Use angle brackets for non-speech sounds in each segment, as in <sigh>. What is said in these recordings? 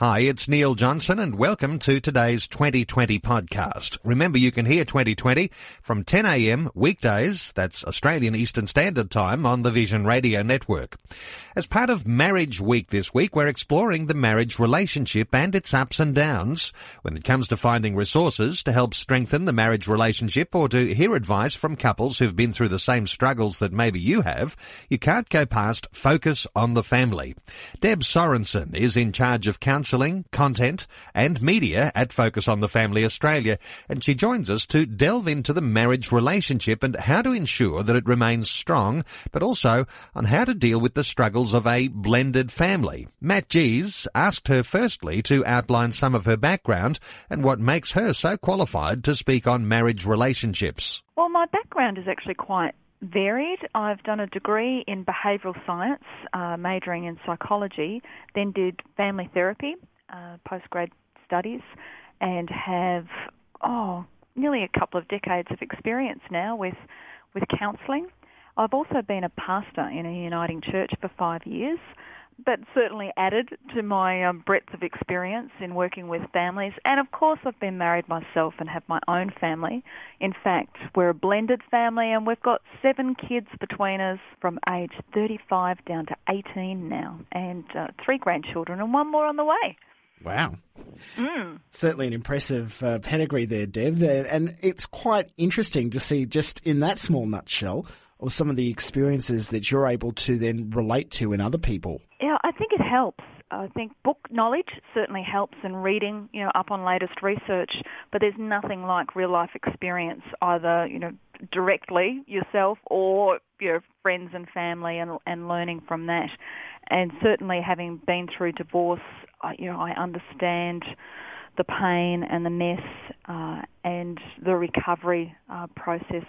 Hi, it's Neil Johnson and welcome to today's 2020 podcast. Remember you can hear 2020 from 10am weekdays, that's Australian Eastern Standard Time on the Vision Radio Network. As part of Marriage Week this week, we're exploring the marriage relationship and its ups and downs. When it comes to finding resources to help strengthen the marriage relationship or to hear advice from couples who've been through the same struggles that maybe you have, you can't go past Focus on the Family. Deb Sorensen is in charge of counselling counselling, content and media at Focus on the Family Australia and she joins us to delve into the marriage relationship and how to ensure that it remains strong but also on how to deal with the struggles of a blended family. Matt Gies asked her firstly to outline some of her background and what makes her so qualified to speak on marriage relationships. Well, my background is actually quite varied. I've done a degree in behavioural science, uh, majoring in psychology, then did family therapy, uh, postgrad studies, and have oh nearly a couple of decades of experience now with with counselling. I've also been a pastor in a uniting church for five years but certainly added to my um, breadth of experience in working with families. And of course, I've been married myself and have my own family. In fact, we're a blended family and we've got seven kids between us from age 35 down to 18 now, and uh, three grandchildren and one more on the way. Wow. Mm. Certainly an impressive uh, pedigree there, Deb. And it's quite interesting to see just in that small nutshell or some of the experiences that you're able to then relate to in other people. Yeah, I think it helps. I think book knowledge certainly helps in reading, you know, up on latest research, but there's nothing like real life experience, either, you know, directly yourself or your friends and family and, and learning from that. And certainly having been through divorce, I, you know, I understand the pain and the mess uh, and the recovery uh, process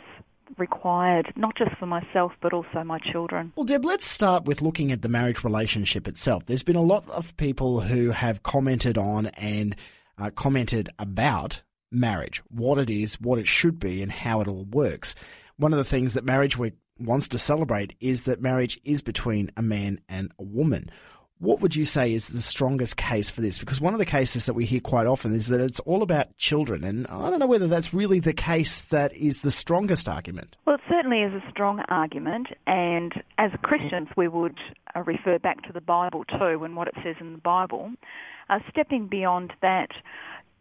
required, not just for myself, but also my children. Well, Deb, let's start with looking at the marriage relationship itself. There's been a lot of people who have commented on and uh, commented about marriage, what it is, what it should be, and how it all works. One of the things that Marriage Week wants to celebrate is that marriage is between a man and a woman what would you say is the strongest case for this? Because one of the cases that we hear quite often is that it's all about children, and I don't know whether that's really the case that is the strongest argument. Well, it certainly is a strong argument, and as Christians, we would uh, refer back to the Bible too and what it says in the Bible. Uh, stepping beyond that,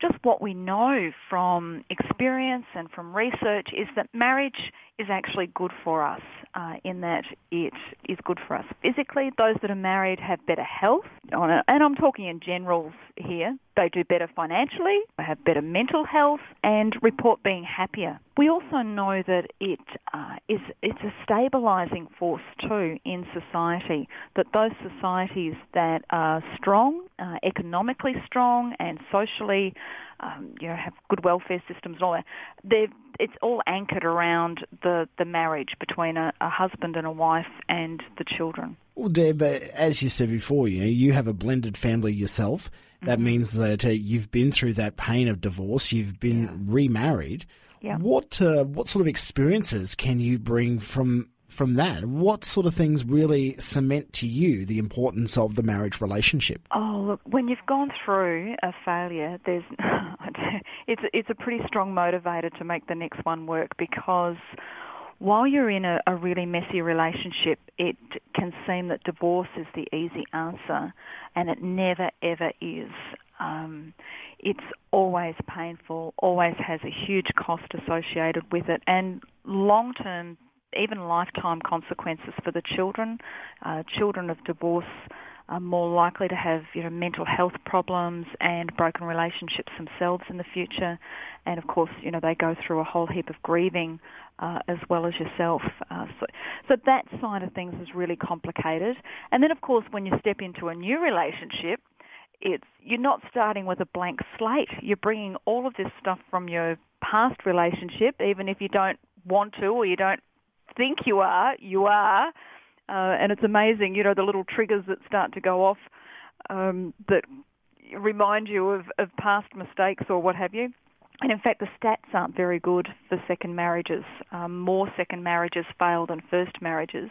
just what we know from experience and from research is that marriage is actually good for us uh, in that it is good for us physically. Those that are married have better health, and I'm talking in generals here. They do better financially, they have better mental health, and report being happier. We also know that it uh, is it's a stabilising force too in society. That those societies that are strong, uh, economically strong, and socially um, you know, have good welfare systems and all that. They're, it's all anchored around the, the marriage between a, a husband and a wife and the children. Well, Deb, as you said before, you know, you have a blended family yourself. That mm-hmm. means that uh, you've been through that pain of divorce. You've been yeah. remarried. Yeah. What uh, what sort of experiences can you bring from from that? What sort of things really cement to you the importance of the marriage relationship? Oh, look, when you've gone through a failure, there's <laughs> it's it's a pretty strong motivator to make the next one work because while you're in a, a really messy relationship, it can seem that divorce is the easy answer, and it never ever is. Um, it's always painful, always has a huge cost associated with it, and long-term even lifetime consequences for the children. Uh, children of divorce are more likely to have you know mental health problems and broken relationships themselves in the future, and of course you know they go through a whole heap of grieving uh, as well as yourself. Uh, so, so that side of things is really complicated. And then, of course, when you step into a new relationship, it's you're not starting with a blank slate. You're bringing all of this stuff from your past relationship, even if you don't want to or you don't think you are. You are, uh, and it's amazing. You know the little triggers that start to go off um, that remind you of, of past mistakes or what have you. And in fact, the stats aren't very good for second marriages. Um, more second marriages fail than first marriages.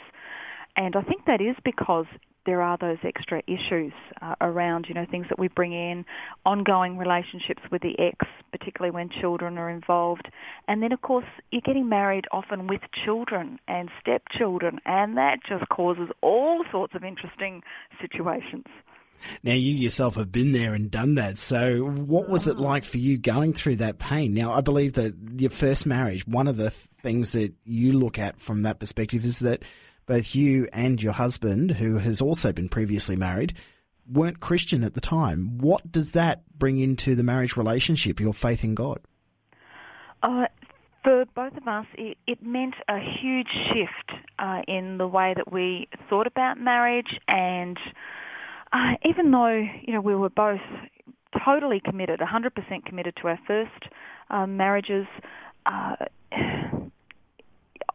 And I think that is because there are those extra issues uh, around, you know, things that we bring in, ongoing relationships with the ex, particularly when children are involved. And then, of course, you're getting married often with children and stepchildren, and that just causes all sorts of interesting situations. Now, you yourself have been there and done that. So, what was it like for you going through that pain? Now, I believe that your first marriage, one of the things that you look at from that perspective is that both you and your husband, who has also been previously married, weren't Christian at the time. What does that bring into the marriage relationship, your faith in God? Uh, for both of us, it, it meant a huge shift uh, in the way that we thought about marriage and uh, even though you know we were both totally committed, 100% committed to our first um, marriages, uh,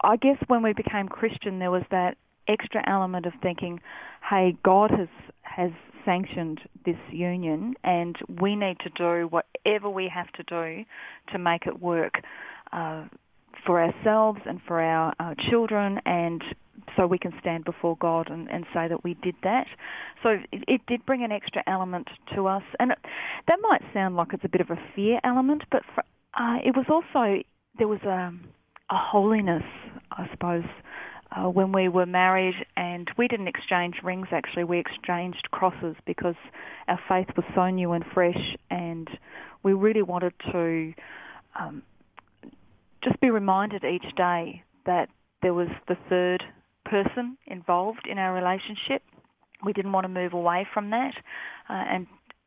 I guess when we became Christian, there was that extra element of thinking, "Hey, God has has sanctioned this union, and we need to do whatever we have to do to make it work." Uh, for ourselves and for our uh, children and so we can stand before God and, and say that we did that. So it, it, did bring an extra element to us, and it, that might sound like it's a bit of a fear element, but for, uh, it was also there was a, a holiness, I suppose, uh, when we were married, and we didn't exchange rings. Actually, we exchanged crosses because our faith was so new and fresh, and we really wanted to. Um, just be reminded each day that there was the third person involved in our relationship. We didn't want to move away from that, uh, and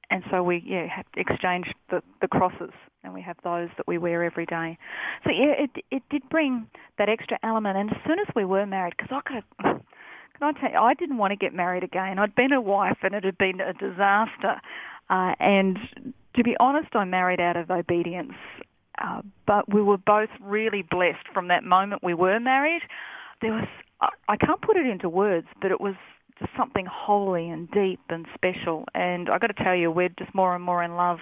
and so we yeah exchanged the, the crosses, and we have those that we wear every day. So yeah, it it did bring that extra element. And as soon as we were married, because I could. <sighs> Can I tell you, I didn't want to get married again. I'd been a wife and it had been a disaster. Uh, and to be honest, I married out of obedience. Uh, but we were both really blessed from that moment we were married. There was I can't put it into words, but it was something holy and deep and special. And I've got to tell you, we're just more and more in love.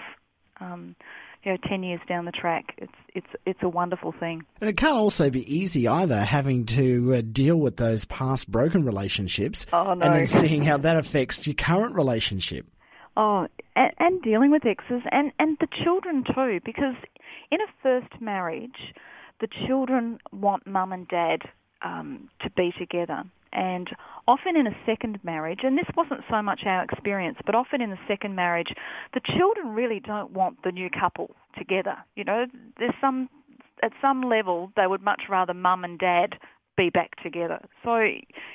Um, you know, ten years down the track, it's it's it's a wonderful thing. And it can't also be easy either, having to uh, deal with those past broken relationships, oh, no. and then seeing how that affects your current relationship. Oh, and, and dealing with exes and and the children too, because in a first marriage, the children want mum and dad um, to be together. And often in a second marriage, and this wasn't so much our experience, but often in the second marriage, the children really don't want the new couple together. You know, there's some at some level they would much rather mum and dad be back together. So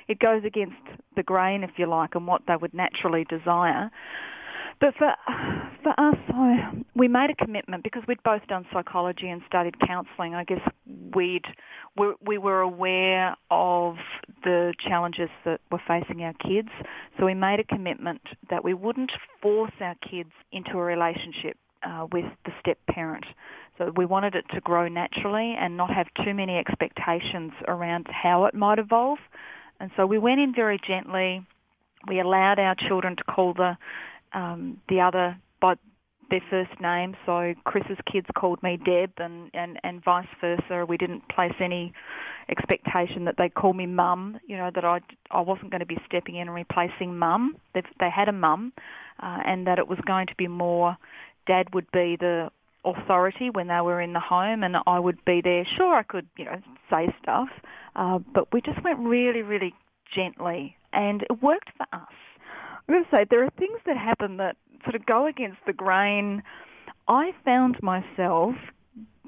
it goes against the grain, if you like, and what they would naturally desire. But for for us, I, we made a commitment because we'd both done psychology and studied counselling. I guess we'd we, we were aware of the challenges that were facing our kids, so we made a commitment that we wouldn't force our kids into a relationship uh, with the step parent. So we wanted it to grow naturally and not have too many expectations around how it might evolve. And so we went in very gently. We allowed our children to call the um, the other by their first name. So Chris's kids called me Deb, and, and, and vice versa. We didn't place any expectation that they'd call me Mum. You know that I I wasn't going to be stepping in and replacing Mum. They they had a Mum, uh, and that it was going to be more. Dad would be the authority when they were in the home, and I would be there. Sure, I could you know say stuff, uh, but we just went really really gently, and it worked for us. I'm going to say there are things that happen that sort of go against the grain. I found myself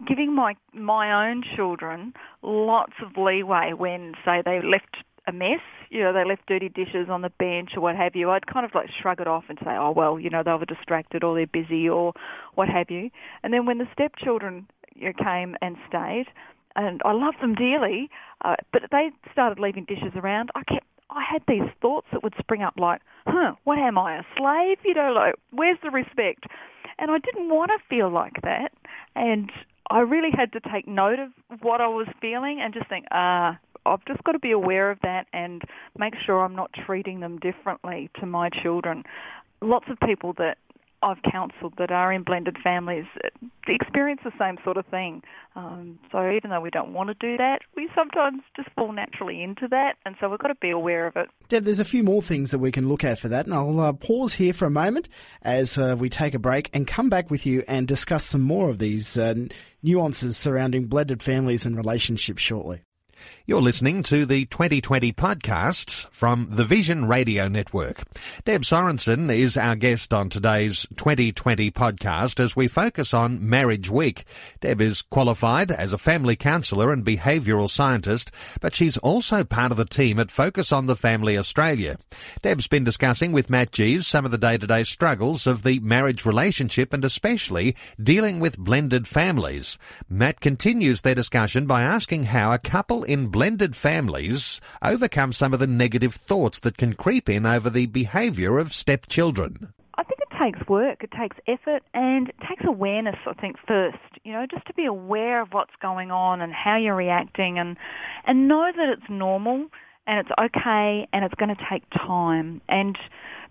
giving my my own children lots of leeway when, say, they left a mess, you know, they left dirty dishes on the bench or what have you, I'd kind of like shrug it off and say, oh, well, you know, they were distracted or they're busy or what have you. And then when the stepchildren came and stayed, and I love them dearly, uh, but they started leaving dishes around. I kept I had these thoughts that would spring up like, huh, what am I, a slave? You know, like, where's the respect? And I didn't want to feel like that. And I really had to take note of what I was feeling and just think, ah, I've just got to be aware of that and make sure I'm not treating them differently to my children. Lots of people that I've counselled that are in blended families experience the same sort of thing. Um, so even though we don't want to do that, we sometimes just fall naturally into that, and so we've got to be aware of it. Deb, there's a few more things that we can look at for that, and I'll uh, pause here for a moment as uh, we take a break and come back with you and discuss some more of these uh, nuances surrounding blended families and relationships shortly. You're listening to the 2020 podcast from the Vision Radio Network. Deb Sorensen is our guest on today's 2020 podcast as we focus on Marriage Week. Deb is qualified as a family counsellor and behavioural scientist, but she's also part of the team at Focus on the Family Australia. Deb's been discussing with Matt Gies some of the day-to-day struggles of the marriage relationship and especially dealing with blended families. Matt continues their discussion by asking how a couple in blended families overcome some of the negative thoughts that can creep in over the behaviour of stepchildren? I think it takes work, it takes effort, and it takes awareness, I think, first. You know, just to be aware of what's going on and how you're reacting and, and know that it's normal and it's okay and it's going to take time. And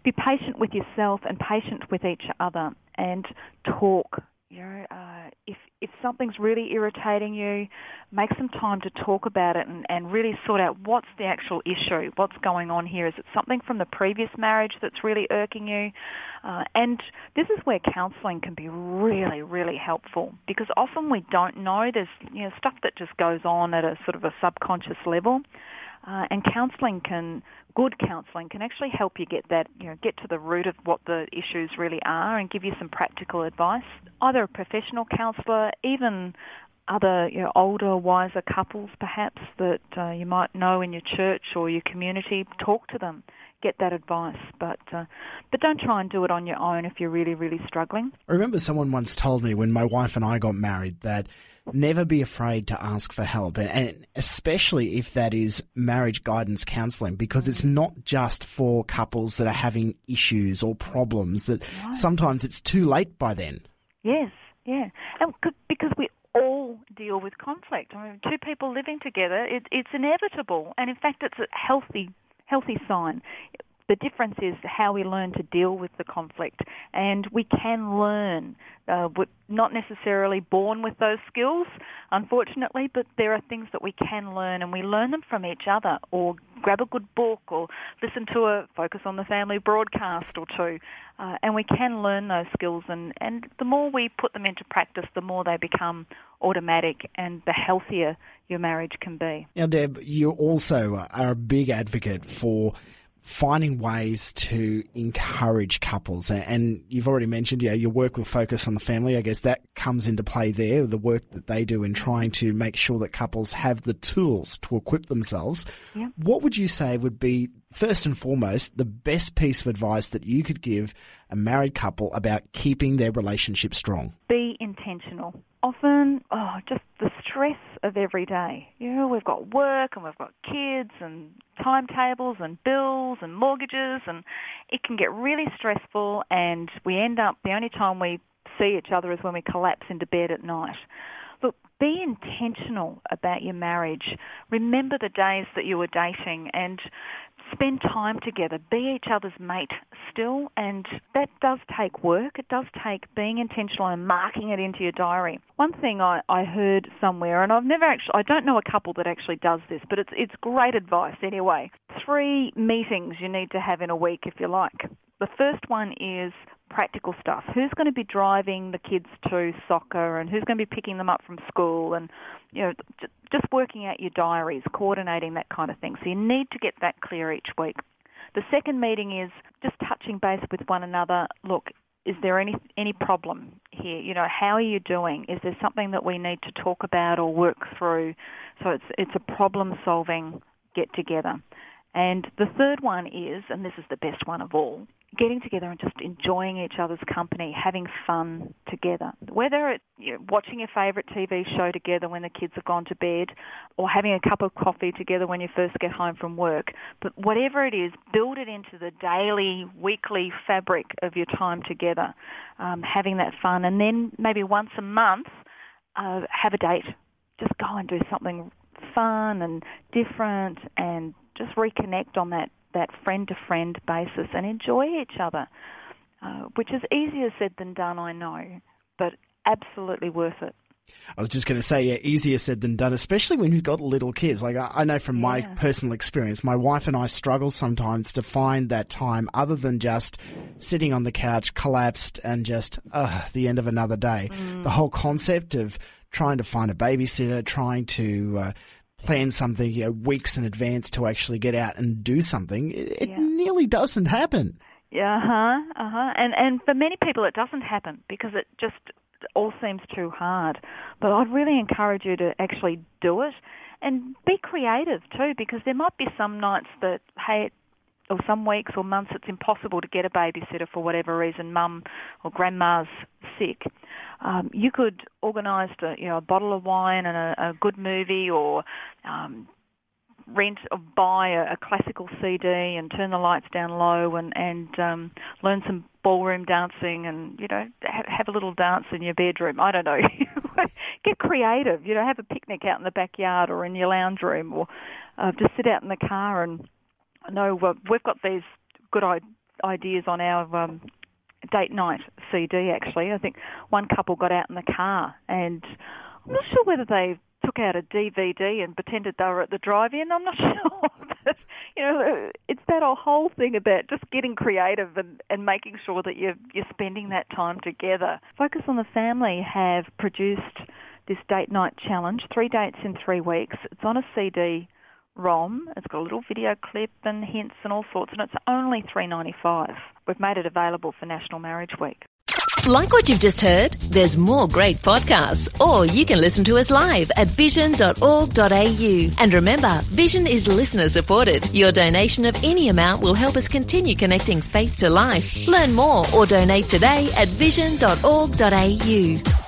be patient with yourself and patient with each other and talk you know, uh, if if something's really irritating you, make some time to talk about it and, and really sort out what's the actual issue, what's going on here. Is it something from the previous marriage that's really irking you? Uh, and this is where counselling can be really, really helpful because often we don't know. There's you know stuff that just goes on at a sort of a subconscious level. Uh, and counselling can, good counselling can actually help you get that, you know, get to the root of what the issues really are and give you some practical advice. Either a professional counsellor, even other you know, older, wiser couples perhaps that uh, you might know in your church or your community, talk to them, get that advice. But uh, but don't try and do it on your own if you're really really struggling. I remember someone once told me when my wife and I got married that never be afraid to ask for help, and especially if that is marriage guidance counselling, because it's not just for couples that are having issues or problems. That sometimes it's too late by then. Yes, yeah, and because we all deal with conflict. I mean, two people living together, it, it's inevitable, and in fact, it's a healthy, healthy sign. The difference is how we learn to deal with the conflict, and we can learn. Uh, we're not necessarily born with those skills, unfortunately, but there are things that we can learn, and we learn them from each other, or grab a good book, or listen to a Focus on the Family broadcast or two, uh, and we can learn those skills. And, and the more we put them into practice, the more they become automatic, and the healthier your marriage can be. Now, Deb, you also are a big advocate for finding ways to encourage couples. And you've already mentioned, yeah, your work will focus on the family. I guess that comes into play there, the work that they do in trying to make sure that couples have the tools to equip themselves. Yeah. What would you say would be, first and foremost, the best piece of advice that you could give a married couple about keeping their relationship strong? Be intentional often, oh, just the stress of every day. You know, we've got work and we've got kids and timetables and bills and mortgages and it can get really stressful and we end up, the only time we see each other is when we collapse into bed at night. Look, be intentional about your marriage. Remember the days that you were dating and spend time together, be each other's mate still, and that does take work. It does take being intentional and marking it into your diary. One thing I, I heard somewhere, and I've never actually, I don't know a couple that actually does this, but it's, it's great advice anyway. Three meetings you need to have in a week if you like. The first one is practical stuff. Who's going to be driving the kids to soccer and who's going to be picking them up from school and, you know, just working out your diaries, coordinating that kind of thing. So you need to get that clear each week. The second meeting is just touching base with one another. Look, is there any any problem here? You know, how are you doing? Is there something that we need to talk about or work through? So it's it's a problem solving get together. And the third one is, and this is the best one of all, getting together and just enjoying each other's company, having fun together. Whether it's you know, watching your favourite TV show together when the kids have gone to bed, or having a cup of coffee together when you first get home from work, but whatever it is, build it into the daily, weekly fabric of your time together, um, having that fun, and then maybe once a month, uh, have a date. Just go and do something fun and different, and just reconnect on that that friend to friend basis and enjoy each other, uh, which is easier said than done, I know, but absolutely worth it. I was just going to say, yeah, easier said than done, especially when you've got little kids. Like I, I know from yeah. my personal experience, my wife and I struggle sometimes to find that time other than just sitting on the couch, collapsed, and just uh, the end of another day. Mm. The whole concept of trying to find a babysitter, trying to uh, plan something you know, weeks in advance to actually get out and do something, it, yeah. nearly doesn't happen. Yeah, uh huh, uh huh. And and for many people, it doesn't happen because it just all seems too hard. But I'd really encourage you to actually do it and be creative too, because there might be some nights that hey, or some weeks or months it's impossible to get a babysitter for whatever reason, mum or grandma's sick um, you could organise a, you know a bottle of wine and a, a good movie, or um, rent or buy a, a classical CD and turn the lights down low and and um, learn some ballroom dancing and you know have, have a little dance in your bedroom. I don't know. <laughs> Get creative. You know, have a picnic out in the backyard or in your lounge room, or uh, just sit out in the car and. I know we've got these good ideas on our um, date night CD actually. I think one couple got out in the car and I'm not sure whether they took out a DVD and pretended they were at the drive-in. I'm not <laughs> sure. but, you know, it's that whole thing about just getting creative and, and making sure that you're, you're spending that time together. Focus on the Family have produced this date night challenge, three dates in three weeks. It's on a CD ROM. It's got a little video clip and hints and all sorts, and it's only three ninety five. We've made it available for National Marriage Week. Like what you've just heard? There's more great podcasts, or you can listen to us live at vision.org.au. And remember, Vision is listener supported. Your donation of any amount will help us continue connecting faith to life. Learn more or donate today at vision.org.au.